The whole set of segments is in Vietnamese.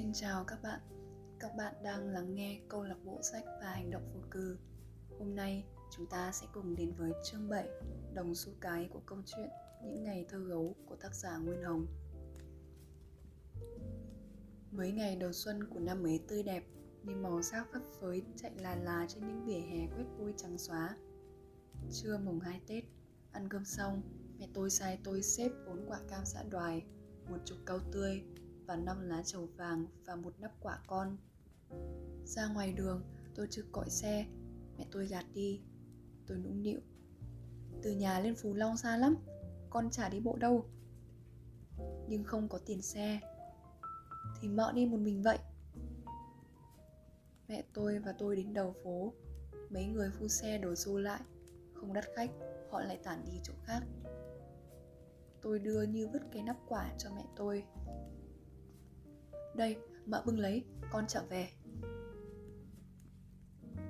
Xin chào các bạn. Các bạn đang lắng nghe câu lạc bộ sách và hành động vô cư. Hôm nay chúng ta sẽ cùng đến với chương 7 Đồng xu cái của câu chuyện Những ngày thơ gấu của tác giả Nguyên Hồng. Mấy ngày đầu xuân của năm ấy tươi đẹp như màu sắc phấp phới chạy là là trên những vỉa hè quét vôi trắng xóa. Trưa mùng 2 Tết, ăn cơm xong, mẹ tôi sai tôi xếp bốn quả cam xã đoài, một chục cau tươi và năm lá trầu vàng và một nắp quả con. Ra ngoài đường, tôi chưa cõi xe, mẹ tôi gạt đi. Tôi nũng nịu. Từ nhà lên Phú Long xa lắm, con chả đi bộ đâu. Nhưng không có tiền xe. Thì mợ đi một mình vậy. Mẹ tôi và tôi đến đầu phố, mấy người phu xe đổ xô lại, không đắt khách, họ lại tản đi chỗ khác. Tôi đưa như vứt cái nắp quả cho mẹ tôi đây, mợ bưng lấy, con trở về.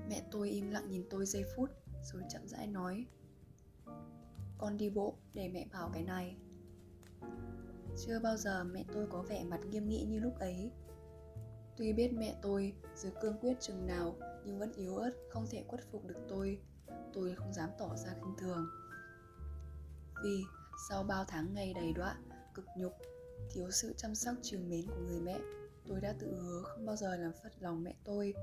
Mẹ tôi im lặng nhìn tôi giây phút Rồi chậm rãi nói Con đi bộ để mẹ bảo cái này. Chưa bao giờ mẹ tôi có vẻ mặt nghiêm nghị như lúc ấy. Tuy biết mẹ tôi dù cương quyết chừng nào Nhưng vẫn yếu ớt không thể khuất phục được tôi Tôi không dám tỏ ra khinh thường. Vì sau bao tháng ngày đầy đọa, cực nhục thiếu sự chăm sóc chiều mến của người mẹ. Tôi đã tự hứa không bao giờ làm phật lòng mẹ tôi.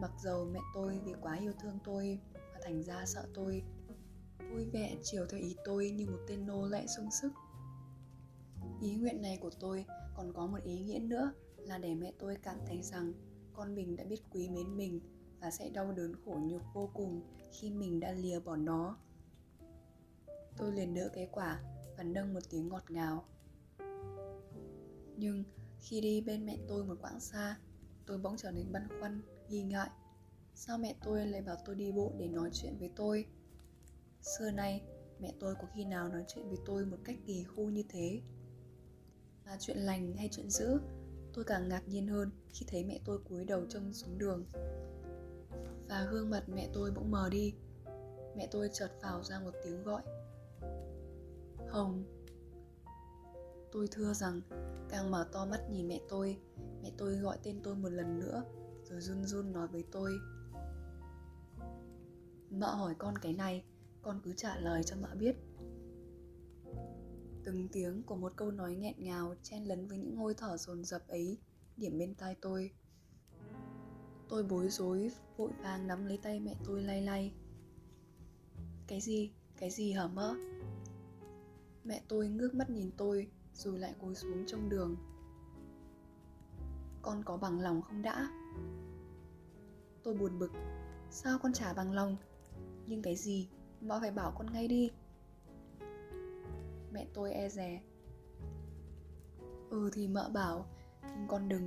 Mặc dầu mẹ tôi vì quá yêu thương tôi và thành ra sợ tôi. Vui vẻ chiều theo ý tôi như một tên nô lệ sung sức. Ý nguyện này của tôi còn có một ý nghĩa nữa là để mẹ tôi cảm thấy rằng con mình đã biết quý mến mình và sẽ đau đớn khổ nhục vô cùng khi mình đã lìa bỏ nó. Tôi liền đỡ cái quả và nâng một tiếng ngọt ngào nhưng khi đi bên mẹ tôi một quãng xa Tôi bỗng trở nên băn khoăn, nghi ngại. Sao mẹ tôi lại bảo tôi đi bộ để nói chuyện với tôi? Xưa nay mẹ tôi có khi nào nói chuyện với tôi một cách kỳ khu như thế? Là chuyện lành hay chuyện dữ? Tôi càng ngạc nhiên hơn khi thấy mẹ tôi cúi đầu trông xuống đường. Và gương mặt mẹ tôi bỗng mờ đi. Mẹ tôi chợt vào ra một tiếng gọi. Hồng Tôi thưa rằng, càng mở to mắt nhìn mẹ tôi Mẹ tôi gọi tên tôi một lần nữa, Rồi run run nói với tôi Mợ hỏi con cái này, Con cứ trả lời cho mợ biết Từng tiếng của một câu nói nghẹn ngào Chen lấn với những hôi thở dồn dập ấy Điểm bên tai tôi Tôi bối rối, Vội vàng nắm lấy tay mẹ tôi lay lay Cái gì? Cái gì hả mỡ? Mẹ tôi ngước mắt nhìn tôi rồi lại cúi xuống trong đường. Con có bằng lòng không đã? Tôi buồn bực. Sao con chả bằng lòng? Nhưng cái gì mà phải bảo con ngay đi? Mẹ tôi e dè. Ừ thì mợ bảo, nhưng con đừng.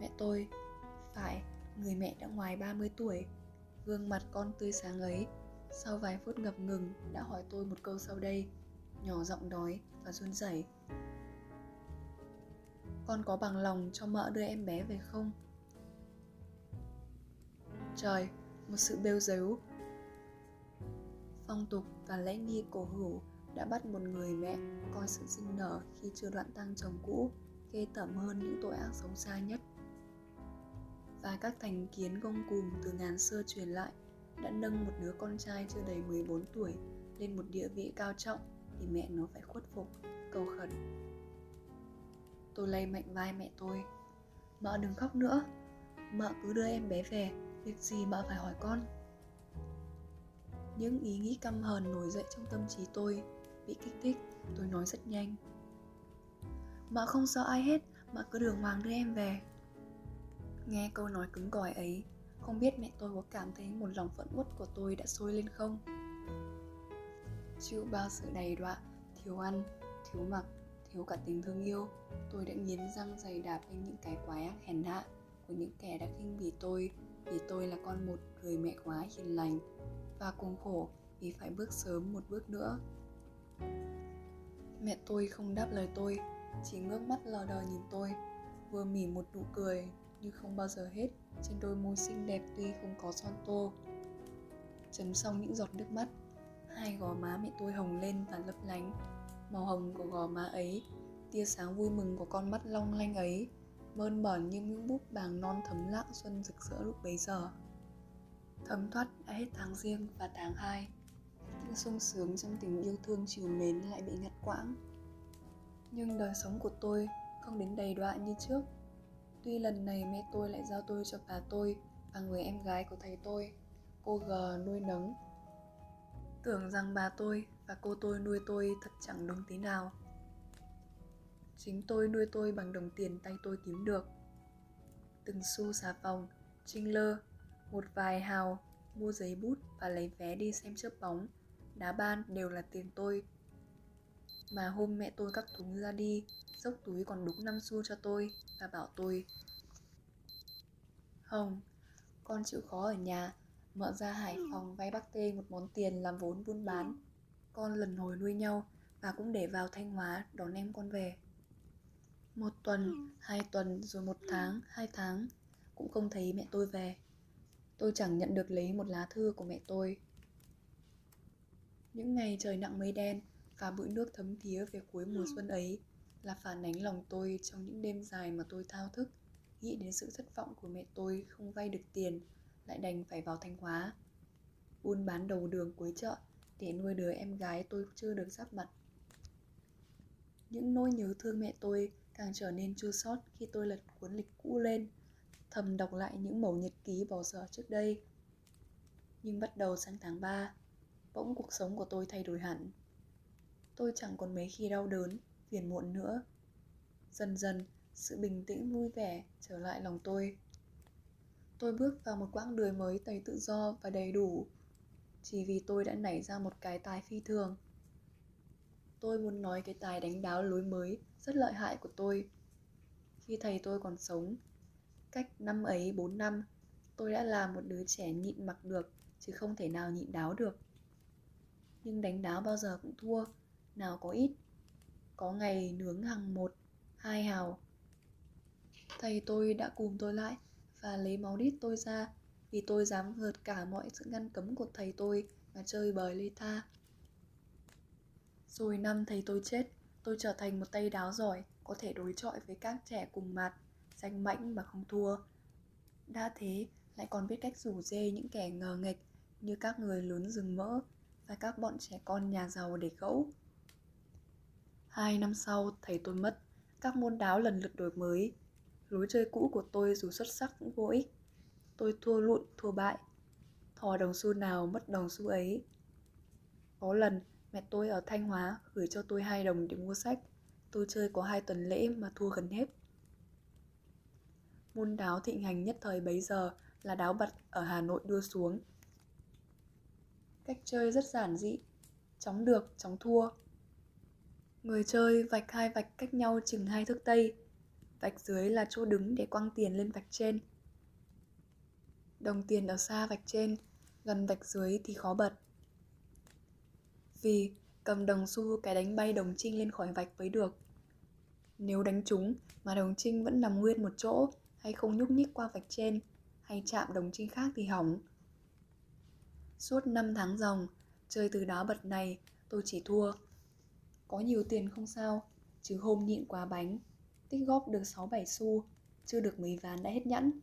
Mẹ tôi, phải, người mẹ đã ngoài 30 tuổi. Gương mặt con tươi sáng ấy, sau vài phút ngập ngừng, đã hỏi tôi một câu sau đây nhỏ giọng nói và run rẩy. Con có bằng lòng cho mợ đưa em bé về không? Trời, một sự bêu dếu. Phong tục và lễ nghi cổ hủ đã bắt một người mẹ coi sự sinh nở khi chưa đoạn tang chồng cũ, ghê tởm hơn những tội ác xấu xa nhất. Và các thành kiến gông cùm từ ngàn xưa truyền lại đã nâng một đứa con trai chưa đầy 14 tuổi lên một địa vị cao trọng thì mẹ nó phải khuất phục. Cầu khẩn. Tôi lay mạnh vai mẹ tôi. Mợ đừng khóc nữa. Mợ cứ đưa em bé về. Việc gì mợ phải hỏi con? Những ý nghĩ căm hờn nổi dậy trong tâm trí tôi bị kích thích. Tôi nói rất nhanh. Mợ không sợ ai hết. Mợ cứ đường hoàng đưa em về. Nghe câu nói cứng cỏi ấy, không biết mẹ tôi có cảm thấy một lòng phẫn uất của tôi đã sôi lên không? Chịu bao sự đầy đọa, thiếu ăn, thiếu mặc, thiếu cả tình thương yêu. Tôi đã nghiến răng dày đạp lên những cái quái ác hèn hạ của những kẻ đã khinh bỉ tôi, vì tôi là con một người mẹ quá hiền lành và cùng khổ vì phải bước sớm một bước nữa. Mẹ tôi không đáp lời tôi, chỉ ngước mắt lờ đờ nhìn tôi, vừa mỉ một nụ cười như không bao giờ hết. Trên đôi môi xinh đẹp tuy không có son tô, chấm xong những giọt nước mắt hai gò má mẹ tôi hồng lên và lấp lánh. Màu hồng của gò má ấy, tia sáng vui mừng của con mắt long lanh ấy, mơn mởn như những búp bàng non thấm lạng xuân rực rỡ lúc bấy giờ. Thấm thoát đã hết tháng riêng và tháng hai, những sung sướng trong tình yêu thương chiều mến lại bị ngắt quãng. Nhưng đời sống của tôi không đến đầy đọa như trước. Tuy lần này mẹ tôi lại giao tôi cho bà tôi và người em gái của thầy tôi, cô G nuôi nấng tưởng rằng bà tôi và cô tôi nuôi tôi thật chẳng đúng tí nào. Chính tôi nuôi tôi bằng đồng tiền tay tôi kiếm được. Từng xu xà phòng trinh lơ một vài hào mua giấy bút và lấy vé đi xem chớp bóng. Đá ban đều là tiền tôi. Mà hôm mẹ tôi cắt thúng ra đi dốc túi còn đúng năm xu cho tôi và bảo tôi Hồng, con chịu khó ở nhà Mợ ra Hải Phòng vay bác Tê một món tiền làm vốn buôn bán. Con lần hồi nuôi nhau và cũng để vào Thanh Hóa đón em con về. Một tuần, hai tuần rồi một tháng, hai tháng Cũng không thấy mẹ tôi về. Tôi chẳng nhận được lấy một lá thư của mẹ tôi. Những ngày trời nặng mây đen và bụi nước thấm thía về cuối mùa xuân ấy là phản ánh lòng tôi trong những đêm dài mà tôi thao thức nghĩ đến sự thất vọng của mẹ tôi không vay được tiền lại đành phải vào thanh hóa. Buôn bán đầu đường cuối chợ để nuôi đứa em gái tôi chưa được giáp mặt. Những nỗi nhớ thương mẹ tôi càng trở nên chua xót khi tôi lật cuốn lịch cũ lên, thầm đọc lại những mẩu nhật ký bỏ dở trước đây. Nhưng bắt đầu sang tháng 3 bỗng cuộc sống của tôi thay đổi hẳn. Tôi chẳng còn mấy khi đau đớn, phiền muộn nữa. Dần dần, sự bình tĩnh vui vẻ trở lại lòng tôi tôi bước vào một quãng đời mới đầy tự do và đầy đủ, chỉ vì tôi đã nảy ra một cái tài phi thường. Tôi muốn nói cái tài đánh đáo lối mới rất lợi hại của tôi. Khi thầy tôi còn sống, cách năm ấy bốn năm, tôi đã là một đứa trẻ nhịn mặc được, chứ không thể nào nhịn đáo được. Nhưng đánh đáo bao giờ cũng thua, nào có ít. Có ngày nướng hàng một, hai hào. Thầy tôi đã cùng tôi lại và lấy máu đít tôi ra. Vì tôi dám vượt cả mọi sự ngăn cấm của thầy tôi mà chơi bời lê tha. Rồi năm thầy tôi chết, tôi trở thành một tay đáo giỏi, có thể đối chọi với các trẻ cùng mặt, danh mãnh mà không thua. Đã thế, lại còn biết cách rủ dê những kẻ ngờ nghịch, như các người lớn rừng mỡ và các bọn trẻ con nhà giàu để gẫu. Hai năm sau, thầy tôi mất, các môn đáo lần lượt đổi mới lối chơi cũ của tôi dù xuất sắc cũng vô ích. Tôi thua lụn, thua bại. Thò đồng xu nào mất đồng xu ấy. Có lần, mẹ tôi ở thanh hóa gửi cho tôi hai đồng để mua sách. Tôi chơi có hai tuần lễ mà thua gần hết. Môn đáo thịnh hành nhất thời bấy giờ là đáo bật ở hà nội đưa xuống. Cách chơi rất giản dị. Chóng được, chóng thua. Người chơi vạch hai vạch cách nhau chừng hai thước tây vạch dưới là chỗ đứng để quăng tiền lên vạch trên. Đồng tiền ở xa vạch trên, gần vạch dưới thì khó bật. Vì cầm đồng xu cái đánh bay đồng trinh lên khỏi vạch mới được. Nếu đánh trúng mà đồng trinh vẫn nằm nguyên một chỗ hay không nhúc nhích qua vạch trên hay chạm đồng trinh khác thì hỏng. Suốt 5 tháng ròng chơi từ đó bật này, tôi chỉ thua. Có nhiều tiền không sao, chứ hôm nhịn quá bánh tích góp được 6-7 xu, chưa được mấy ván đã hết nhẫn.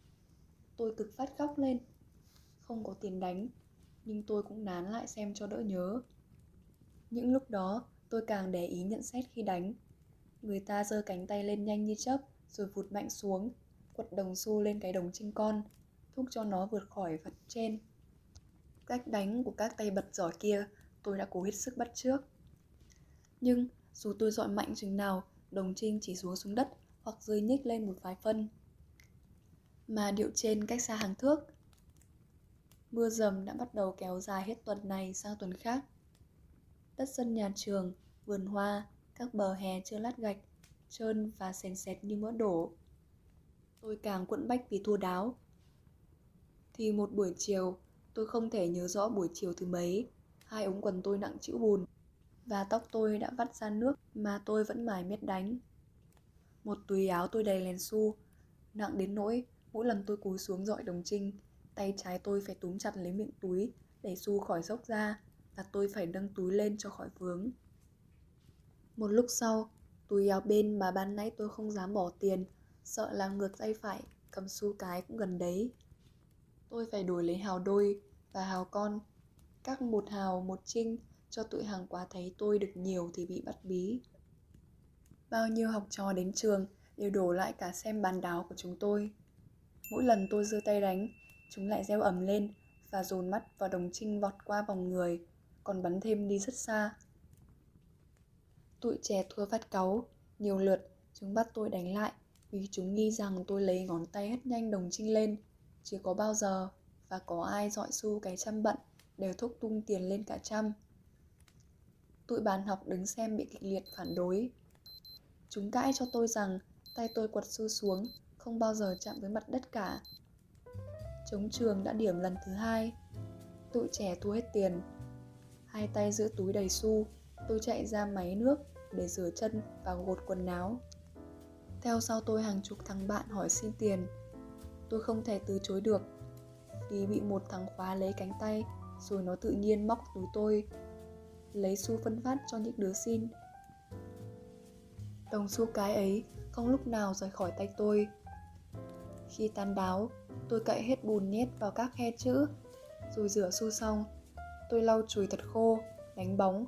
Tôi cực phát khóc lên. Không có tiền đánh, nhưng tôi cũng nán lại xem cho đỡ nhớ. Những lúc đó, tôi càng để ý nhận xét khi đánh. Người ta giơ cánh tay lên nhanh như chớp, rồi vụt mạnh xuống, quật đồng xu lên cái đồng trên con, thúc cho nó vượt khỏi vật trên. Cách đánh của các tay bật giỏi kia, tôi đã cố hết sức bắt trước nhưng, dù tôi dọi mạnh chừng nào đồng trinh chỉ xuống xuống đất hoặc rơi nhích lên một vài phân. Mà điệu trên cách xa hàng thước, mưa dầm đã bắt đầu kéo dài hết tuần này sang tuần khác. Đất sân nhà trường, vườn hoa, các bờ hè chưa lát gạch, trơn và sền sệt như mỡ đổ. Tôi càng quẫn bách vì thua đáo. Thì một buổi chiều, tôi không thể nhớ rõ buổi chiều thứ mấy, hai ống quần tôi nặng chữ bùn và tóc tôi đã vắt ra nước mà tôi vẫn mải miết đánh. Một túi áo tôi đầy lèn xu, nặng đến nỗi mỗi lần tôi cúi xuống dọi đồng trinh, tay trái tôi phải túm chặt lấy miệng túi để xu khỏi dốc ra và tôi phải nâng túi lên cho khỏi vướng. Một lúc sau, túi áo bên mà ban nãy tôi không dám bỏ tiền, Sợ làm ngược tay phải, Cầm xu cái cũng gần đấy. Tôi phải đổi lấy hào đôi Và hào con, Các một hào, một trinh cho tụi hàng quá thấy tôi được nhiều thì bị bắt bí. Bao nhiêu học trò đến trường Đều đổ lại cả xem bàn đáo của chúng tôi. Mỗi lần tôi giơ tay đánh, Chúng lại reo ầm lên Và dồn mắt vào đồng trinh vọt qua vòng người, Còn bắn thêm đi rất xa. Tụi trẻ thua phát cáu, Nhiều lượt chúng bắt tôi đánh lại Vì chúng nghi rằng tôi lấy ngón tay hất nhanh đồng trinh lên. Chưa có bao giờ Và có ai dọi xu cái trăm bận Đều thúc tung tiền lên cả trăm. Tụi bàn học đứng xem bị kịch liệt phản đối. Chúng cãi cho tôi rằng tay tôi quật xu xuống, Không bao giờ chạm với mặt đất cả. Chống trường đã điểm lần thứ hai. Tụi trẻ thu hết tiền. Hai tay giữ túi đầy xu, Tôi chạy ra máy nước để rửa chân và gột quần áo. Theo sau tôi hàng chục thằng bạn hỏi xin tiền. Tôi không thể từ chối được. Vì bị một thằng khóa lấy cánh tay, rồi nó tự nhiên móc túi tôi lấy xu phân phát cho những đứa xin. Đồng xu cái ấy không lúc nào rời khỏi tay tôi. Khi tan đáo, tôi cậy hết bùn nhét vào các khe chữ, rồi rửa xu xong, tôi lau chùi thật khô, đánh bóng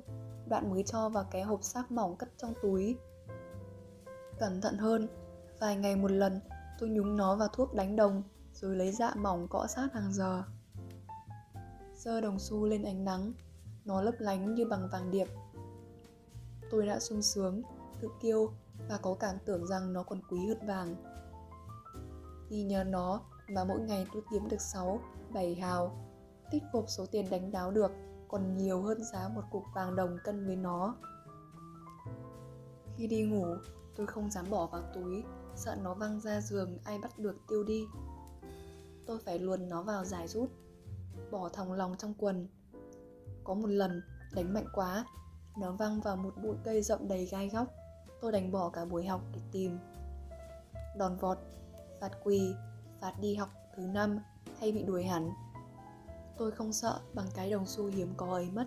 đoạn mới cho vào cái hộp xác mỏng cất trong túi. Cẩn thận hơn, vài ngày một lần tôi nhúng nó vào thuốc đánh đồng rồi lấy dạ mỏng cọ sát hàng giờ. Sơ đồng xu lên ánh nắng, nó lấp lánh như bằng vàng điệp. Tôi đã sung sướng, tự kiêu và có cảm tưởng rằng nó còn quý hơn vàng. Vì nhờ nó mà mỗi ngày tôi kiếm được 6, 7 hào, tích gộp số tiền đánh đáo được còn nhiều hơn giá một cục vàng đồng cân với nó. Khi đi ngủ, tôi không dám bỏ vào túi, sợ nó văng ra giường ai bắt được tiêu đi. Tôi phải luồn nó vào giải rút, bỏ thòng lòng trong quần. Có một lần, đánh mạnh quá, nó văng vào một bụi cây rậm đầy gai góc. Tôi đánh bỏ cả buổi học để tìm. Đòn vọt, phạt quỳ, phạt đi học thứ năm hay bị đuổi hẳn Tôi không sợ bằng cái đồng xu hiếm có ấy mất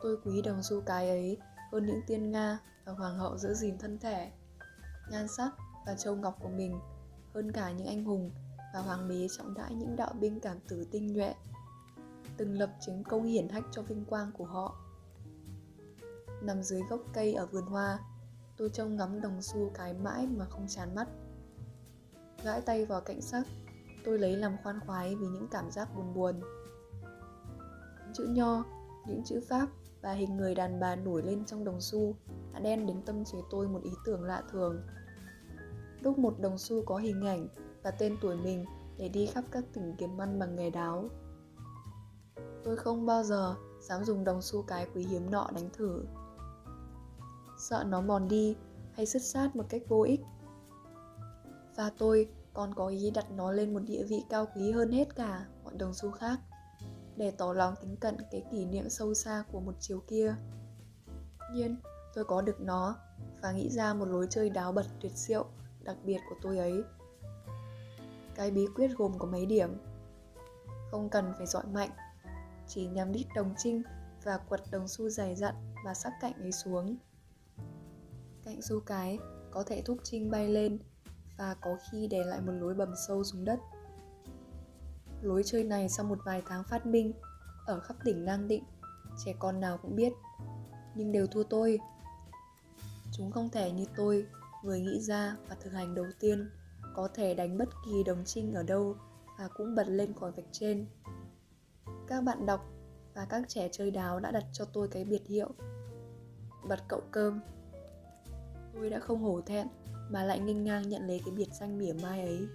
Tôi quý đồng xu cái ấy hơn những tiên Nga và hoàng hậu giữ gìn thân thể Nhan sắc và châu ngọc của mình hơn cả những anh hùng và hoàng đế trọng đãi những đạo binh cảm tử tinh nhuệ từng lập chiến công hiển hách cho vinh quang của họ. Nằm dưới gốc cây ở vườn hoa, tôi trông ngắm đồng xu cái mãi mà không chán mắt. Gãi tay vào cạnh sắc, tôi lấy làm khoan khoái vì những cảm giác buồn buồn. Chữ nho, những chữ pháp và hình người đàn bà nổi lên trong đồng xu đã đen đến tâm trí tôi một ý tưởng lạ thường. Đúc một đồng xu có hình ảnh và tên tuổi mình để đi khắp các tỉnh kiếm ăn bằng nghề đáo tôi không bao giờ dám dùng đồng xu cái quý hiếm nọ đánh thử. Sợ nó mòn đi hay sứt sát một cách vô ích. Và tôi còn có ý đặt nó lên một địa vị cao quý hơn hết cả mọi đồng xu khác, để tỏ lòng kính cận cái kỷ niệm sâu xa của một chiều kia. Nhiên, tôi có được nó và nghĩ ra một lối chơi đáo bật tuyệt diệu đặc biệt của tôi ấy. Cái bí quyết gồm có mấy điểm. Không cần phải giỏi mạnh chỉ nhắm đít đồng trinh và quật đồng xu dày dặn và sắc cạnh ấy xuống cạnh xu cái có thể thúc trinh bay lên và có khi để lại một lối bầm sâu xuống đất. Lối chơi này sau một vài tháng phát minh, ở khắp tỉnh Nam Định, trẻ con nào cũng biết, nhưng đều thua tôi. Chúng không thể như tôi, người nghĩ ra và thực hành đầu tiên, có thể đánh bất kỳ đồng trinh ở đâu và cũng bật lên khỏi vạch trên. Các bạn đọc và các trẻ chơi đáo đã đặt cho tôi cái biệt hiệu bật cậu cơm. Tôi đã không hổ thẹn mà lại nghênh ngang nhận lấy cái biệt danh mỉa mai ấy